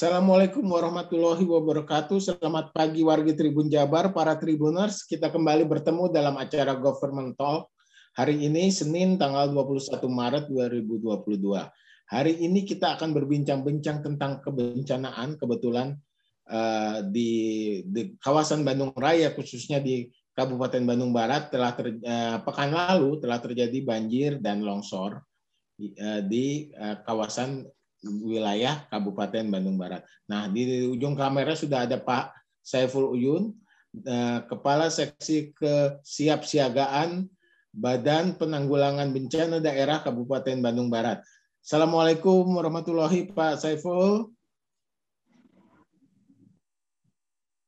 Assalamualaikum warahmatullahi wabarakatuh. Selamat pagi wargi Tribun Jabar, para Tribuners. Kita kembali bertemu dalam acara Government Talk. Hari ini Senin tanggal 21 Maret 2022. Hari ini kita akan berbincang-bincang tentang kebencanaan kebetulan uh, di, di kawasan Bandung Raya khususnya di Kabupaten Bandung Barat telah ter, uh, pekan lalu telah terjadi banjir dan longsor uh, di kawasan wilayah Kabupaten Bandung Barat. Nah, di ujung kamera sudah ada Pak Saiful Uyun, eh, Kepala Seksi Kesiapsiagaan Badan Penanggulangan Bencana Daerah Kabupaten Bandung Barat. Assalamualaikum warahmatullahi Pak Saiful.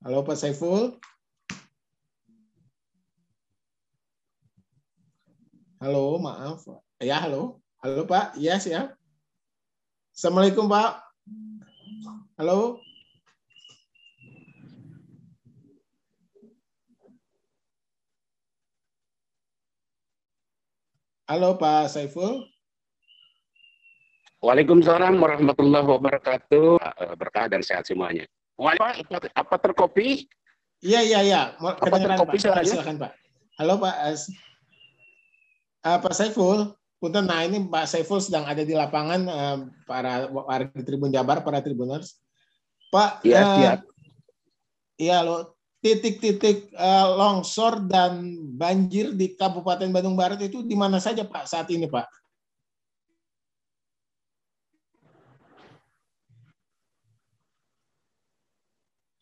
Halo Pak Saiful. Halo, maaf. Ya, halo. Halo Pak. Yes ya. Assalamualaikum Pak. Halo. Halo Pak Saiful. Waalaikumsalam warahmatullahi wabarakatuh. Eh, berkah dan sehat semuanya. Pak, apa terkopi? Iya, iya, iya. Apa terkopi Pak. Silakan Pak. Halo Pak. Uh, Pak Saiful. Punten, nah ini Pak Saiful sedang ada di lapangan uh, para warga Tribun Jabar, para Tribuners. Pak, ya, uh. Iya lo titik-titik uh, longsor dan banjir di Kabupaten Bandung Barat itu di mana saja Pak saat ini Pak?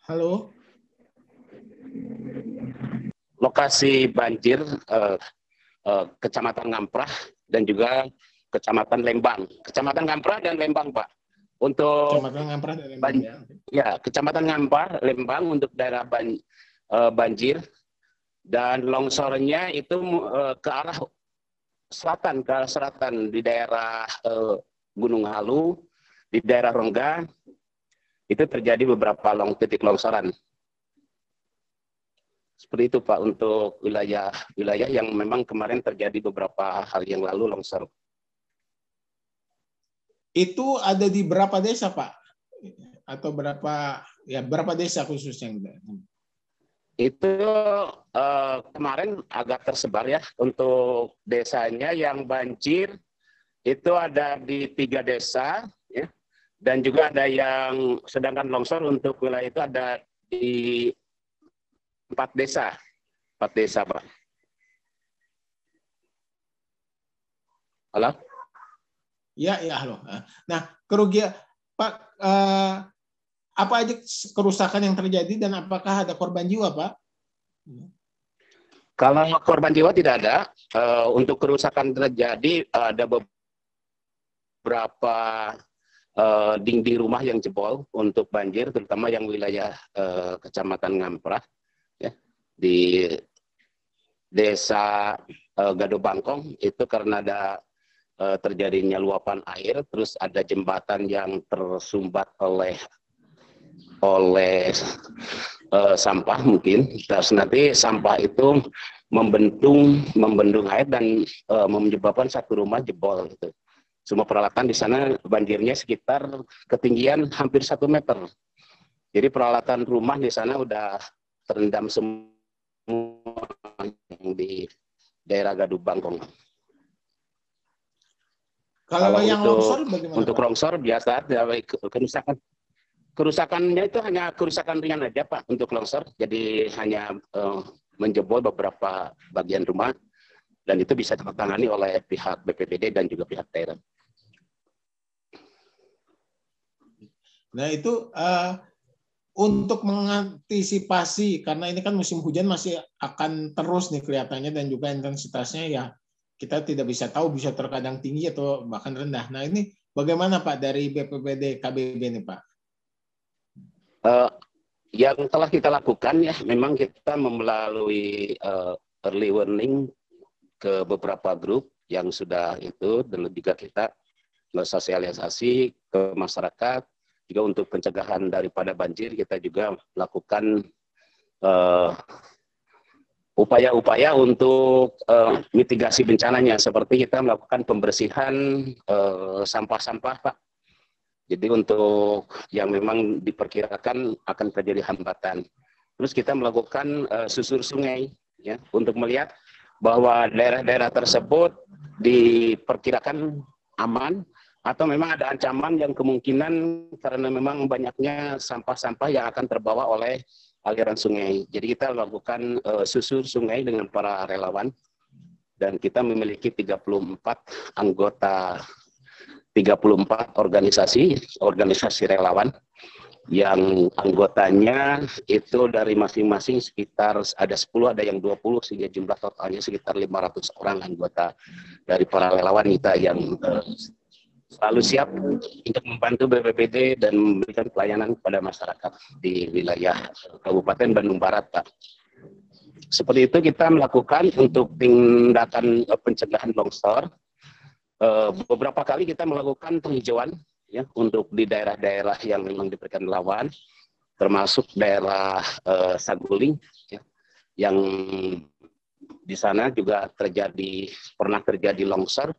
Halo. Lokasi banjir uh, uh, Kecamatan Ngamprah dan juga Kecamatan Lembang. Kecamatan Ngamprah dan Lembang, Pak. Untuk Kecamatan Ngamprah dan Lembang. ya. ya, Kecamatan Ngamprah, Lembang untuk daerah ban, uh, banjir dan longsornya itu uh, ke arah selatan, ke arah selatan di daerah uh, Gunung Halu, di daerah Rongga itu terjadi beberapa long titik longsoran. Seperti itu Pak untuk wilayah-wilayah yang memang kemarin terjadi beberapa hal yang lalu longsor. Itu ada di berapa desa Pak? Atau berapa ya berapa desa khususnya? Itu uh, kemarin agak tersebar ya untuk desanya yang banjir itu ada di tiga desa ya dan juga ada yang sedangkan longsor untuk wilayah itu ada di empat desa, empat desa pak. Halo? Ya, ya, halo. Nah, kerugian Pak, eh, apa aja kerusakan yang terjadi dan apakah ada korban jiwa, Pak? Kalau korban jiwa tidak ada. Uh, untuk kerusakan terjadi ada beberapa uh, dinding rumah yang jebol untuk banjir, terutama yang wilayah uh, Kecamatan Ngamprah di desa uh, Gado Bangkong itu karena ada uh, terjadinya luapan air, terus ada jembatan yang tersumbat oleh oleh uh, sampah mungkin, terus nanti sampah itu membendung membendung air dan uh, menyebabkan satu rumah jebol gitu. Semua peralatan di sana banjirnya sekitar ketinggian hampir satu meter. Jadi peralatan rumah di sana udah terendam semua yang di daerah Gaduh Bangkong. Kalau, Kalau yang untuk, longsor bagaimana? Untuk Pak? longsor biasa kerusakan kerusakannya itu hanya kerusakan ringan aja Pak untuk longsor. Jadi hanya uh, menjebol beberapa bagian rumah dan itu bisa tertangani oleh pihak BPBD dan juga pihak daerah. Nah itu uh, untuk mengantisipasi karena ini kan musim hujan masih akan terus nih kelihatannya dan juga intensitasnya ya kita tidak bisa tahu bisa terkadang tinggi atau bahkan rendah. Nah ini bagaimana Pak dari BPBD KBB ini Pak? Uh, yang telah kita lakukan ya memang kita melalui uh, early warning ke beberapa grup yang sudah itu dan juga kita sosialisasi ke masyarakat juga untuk pencegahan daripada banjir kita juga melakukan eh, upaya-upaya untuk uh, mitigasi bencananya seperti kita melakukan pembersihan eh, sampah-sampah Pak Jadi untuk yang memang diperkirakan akan terjadi hambatan. Terus kita melakukan uh, susur sungai ya untuk melihat bahwa daerah-daerah tersebut diperkirakan aman atau memang ada ancaman yang kemungkinan karena memang banyaknya sampah-sampah yang akan terbawa oleh aliran sungai. Jadi kita lakukan uh, susur sungai dengan para relawan dan kita memiliki 34 anggota 34 organisasi, organisasi relawan yang anggotanya itu dari masing-masing sekitar ada 10, ada yang 20 sehingga jumlah totalnya sekitar 500 orang anggota dari para relawan kita yang uh, selalu siap untuk membantu BPPD dan memberikan pelayanan kepada masyarakat di wilayah Kabupaten Bandung Barat, Pak. Seperti itu kita melakukan untuk tindakan eh, pencegahan longsor Eh, beberapa kali kita melakukan penghijauan ya untuk di daerah-daerah yang memang diberikan lawan termasuk daerah uh, Saguling ya, yang di sana juga terjadi pernah terjadi longsor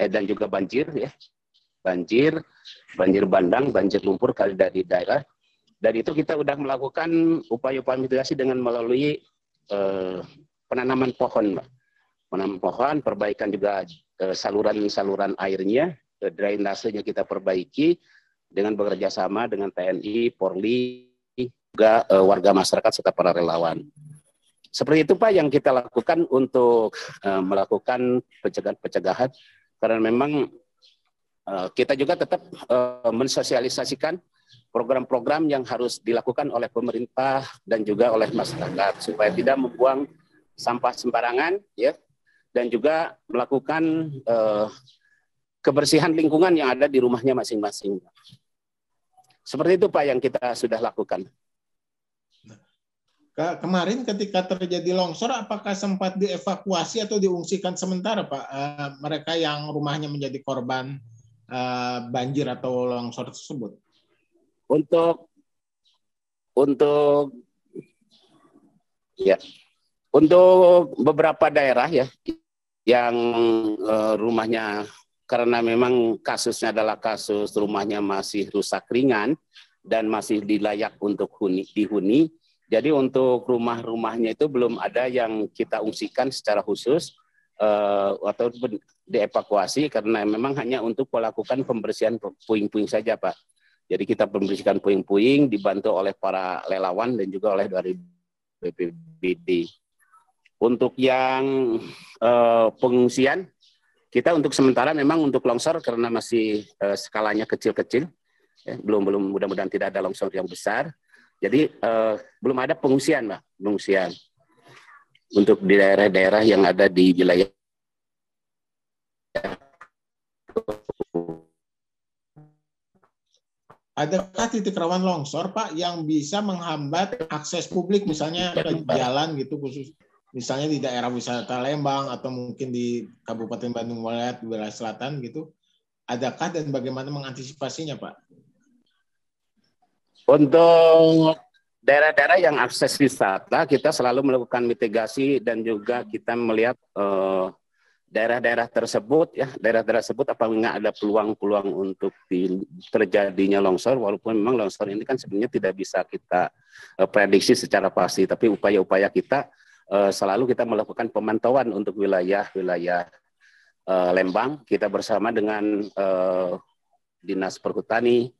eh, dan juga banjir ya banjir banjir bandang banjir lumpur kali dari daerah dan itu kita sudah melakukan upaya-upaya mitigasi dengan melalui uh, penanaman pohon Mbak. penanaman pohon perbaikan juga Eh, saluran-saluran airnya, eh, drainasenya kita perbaiki dengan bekerja sama dengan TNI, Polri, juga uh, warga masyarakat serta para relawan. Seperti itu Pak yang kita lakukan untuk uh, melakukan pencegahan-pencegahan karena memang kita juga tetap uh, mensosialisasikan program-program yang harus dilakukan oleh pemerintah dan juga oleh masyarakat supaya tidak membuang sampah sembarangan ya dan juga melakukan uh, kebersihan lingkungan yang ada di rumahnya masing-masing. Seperti itu Pak yang kita sudah lakukan. Kemarin ketika terjadi longsor, apakah sempat dievakuasi atau diungsikan sementara Pak mereka yang rumahnya menjadi korban uh, banjir atau longsor tersebut? Untuk untuk ya untuk beberapa daerah ya yang uh, rumahnya karena memang kasusnya adalah kasus rumahnya masih rusak ringan dan masih dilayak untuk huni, dihuni. Jadi untuk rumah-rumahnya itu belum ada yang kita ungsikan secara khusus uh, atau dievakuasi karena memang hanya untuk melakukan pembersihan puing-puing saja, Pak. Jadi kita membersihkan puing-puing dibantu oleh para relawan dan juga oleh dari BPBD. Untuk yang uh, pengungsian, kita untuk sementara memang untuk longsor karena masih uh, skalanya kecil-kecil, ya, belum belum mudah-mudahan tidak ada longsor yang besar. Jadi uh, belum ada pengungsian, Mbak, pengungsian untuk di daerah-daerah yang ada di wilayah Adakah titik rawan longsor, Pak, yang bisa menghambat akses publik, misalnya ke jalan gitu khusus? misalnya di daerah wisata Lembang atau mungkin di Kabupaten Bandung Barat, wilayah selatan gitu, adakah dan bagaimana mengantisipasinya, Pak? Untuk daerah-daerah yang akses wisata, kita selalu melakukan mitigasi dan juga kita melihat daerah daerah-daerah tersebut, ya daerah-daerah tersebut apabila ada peluang-peluang untuk di, terjadinya longsor, walaupun memang longsor ini kan sebenarnya tidak bisa kita uh, prediksi secara pasti, tapi upaya-upaya kita uh, selalu kita melakukan pemantauan untuk wilayah-wilayah Lembang. Kita bersama dengan Dinas Perhutani,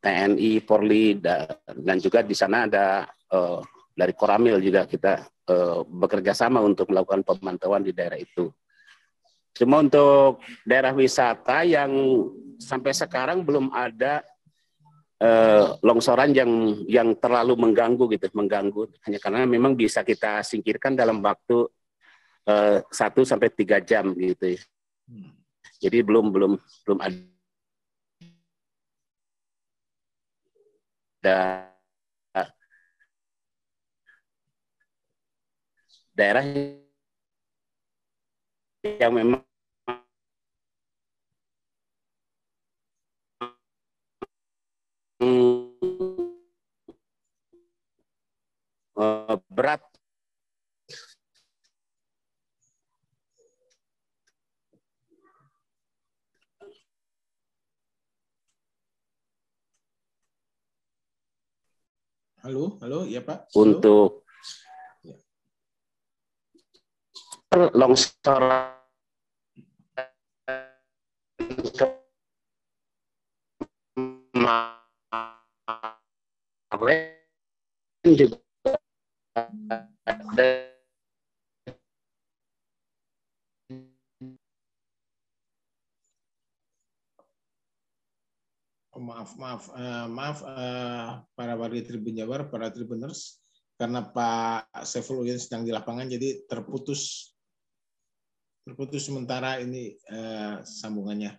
TNI, Polri, dan juga di sana ada uh, dari Koramil juga kita uh, bekerja sama untuk melakukan pemantauan di daerah itu. Cuma untuk daerah wisata yang sampai sekarang belum ada eh, longsoran yang yang terlalu mengganggu gitu, mengganggu hanya karena memang bisa kita singkirkan dalam waktu satu sampai tiga jam gitu. Ya. Jadi belum belum belum ada daerah yang memang Halo, ya Pak. Halo. Untuk longsoran kemarin juga maaf, maaf, uh, maaf uh, para warga Tribun Jabar, para Tribuners, karena Pak Saiful Uyan sedang di lapangan, jadi terputus terputus sementara ini uh, sambungannya.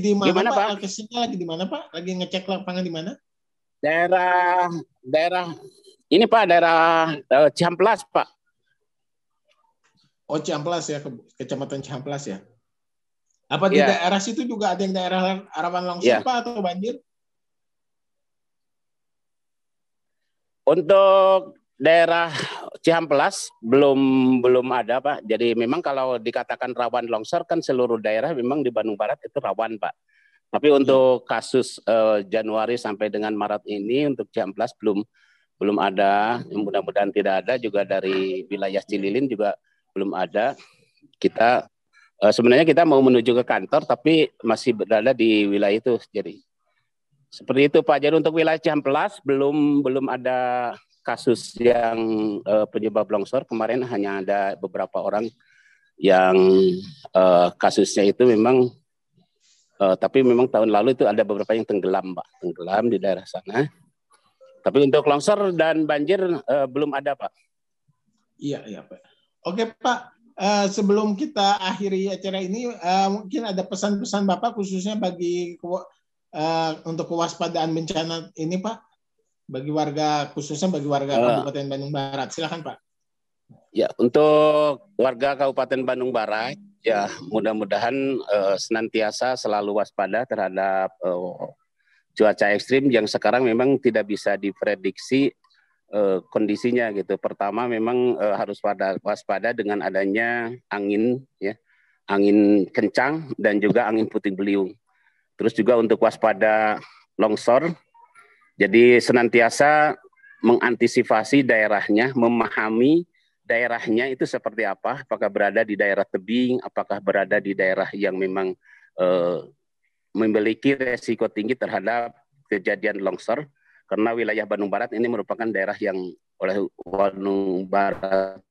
Di mana Gimana, Pak? Lokasinya lagi di mana, Pak? Lagi ngecek lapangan di mana? Daerah daerah ini Pak, daerah uh, Ciamplas, Pak. Oh, Ciamplas ya, ke, Kecamatan Ciamplas ya. Apa di ya. daerah situ juga ada yang daerah rawan longsor ya. Pak atau banjir? Untuk daerah Cihamplas belum belum ada Pak. Jadi memang kalau dikatakan rawan longsor kan seluruh daerah memang di Bandung Barat itu rawan Pak. Tapi iya. untuk kasus uh, Januari sampai dengan Maret ini untuk Cihamplas belum belum ada. Mudah-mudahan tidak ada juga dari wilayah Cililin juga belum ada. Kita uh, sebenarnya kita mau menuju ke kantor tapi masih berada di wilayah itu. Jadi seperti itu Pak. Jadi untuk wilayah Cihamplas belum belum ada kasus yang uh, penyebab longsor kemarin hanya ada beberapa orang yang uh, kasusnya itu memang uh, tapi memang tahun lalu itu ada beberapa yang tenggelam pak tenggelam di daerah sana. Tapi untuk longsor dan banjir uh, belum ada pak. Iya iya pak. Oke pak. Uh, sebelum kita akhiri acara ini uh, mungkin ada pesan-pesan bapak khususnya bagi uh, untuk kewaspadaan bencana ini pak bagi warga khususnya bagi warga uh, Kabupaten Bandung Barat. Silakan Pak. Ya, untuk warga Kabupaten Bandung Barat, ya mudah-mudahan uh, senantiasa selalu waspada terhadap uh, cuaca ekstrim yang sekarang memang tidak bisa diprediksi uh, kondisinya gitu. Pertama memang uh, harus pada waspada dengan adanya angin ya, angin kencang dan juga angin puting beliung. Terus juga untuk waspada longsor jadi senantiasa mengantisipasi daerahnya, memahami daerahnya itu seperti apa, apakah berada di daerah tebing, apakah berada di daerah yang memang eh, memiliki resiko tinggi terhadap kejadian longsor, karena wilayah Bandung Barat ini merupakan daerah yang oleh Bandung Barat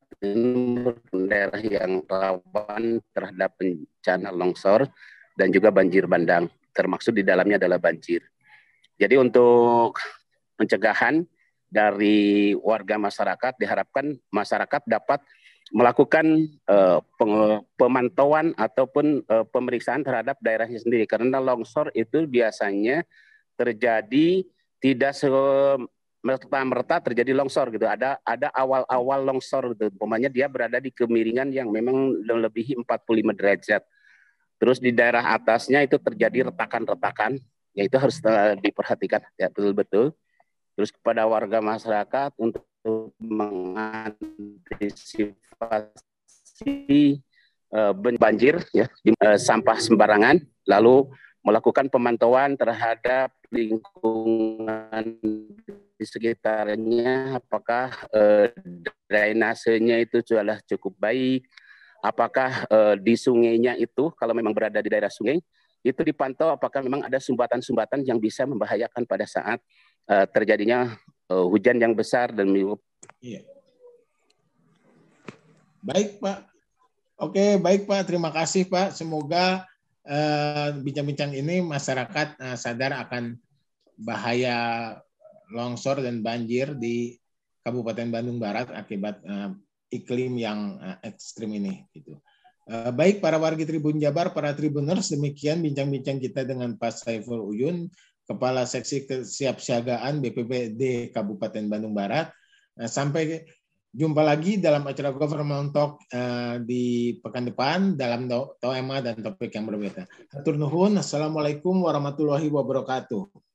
daerah yang rawan terhadap bencana longsor dan juga banjir bandang, termasuk di dalamnya adalah banjir. Jadi untuk pencegahan dari warga masyarakat diharapkan masyarakat dapat melakukan uh, pemantauan ataupun uh, pemeriksaan terhadap daerahnya sendiri karena longsor itu biasanya terjadi tidak se merta-merta terjadi longsor gitu. Ada ada awal-awal longsor gitu. Umpamanya dia berada di kemiringan yang memang melebihi 45 derajat. Terus di daerah atasnya itu terjadi retakan-retakan ya itu harus diperhatikan ya betul-betul. Terus kepada warga masyarakat untuk mengantisipasi uh, banjir ya uh, sampah sembarangan lalu melakukan pemantauan terhadap lingkungan di sekitarnya apakah uh, drainasenya itu sudah cukup baik apakah di sungainya itu kalau memang berada di daerah sungai itu dipantau apakah memang ada sumbatan-sumbatan yang bisa membahayakan pada saat uh, terjadinya uh, hujan yang besar dan Iya. Baik Pak. Oke baik Pak. Terima kasih Pak. Semoga eh, bincang-bincang uh, ini masyarakat uh, sadar akan bahaya longsor dan banjir di Kabupaten Bandung Barat akibat uh, iklim yang uh, ekstrim ini. Gitu. Eh, baik para warga Tribun Jabar, para Tribuners, demikian bincang-bincang kita dengan Pak Saiful Uyun, Kepala Seksi Kesiapsiagaan BPBD Kabupaten Bandung Barat. Eh, sampai jumpa lagi dalam acara Government Talk eh, di pekan depan dalam tema dan topik yang berbeda. Hatur nuhun. Assalamualaikum warahmatullahi wabarakatuh.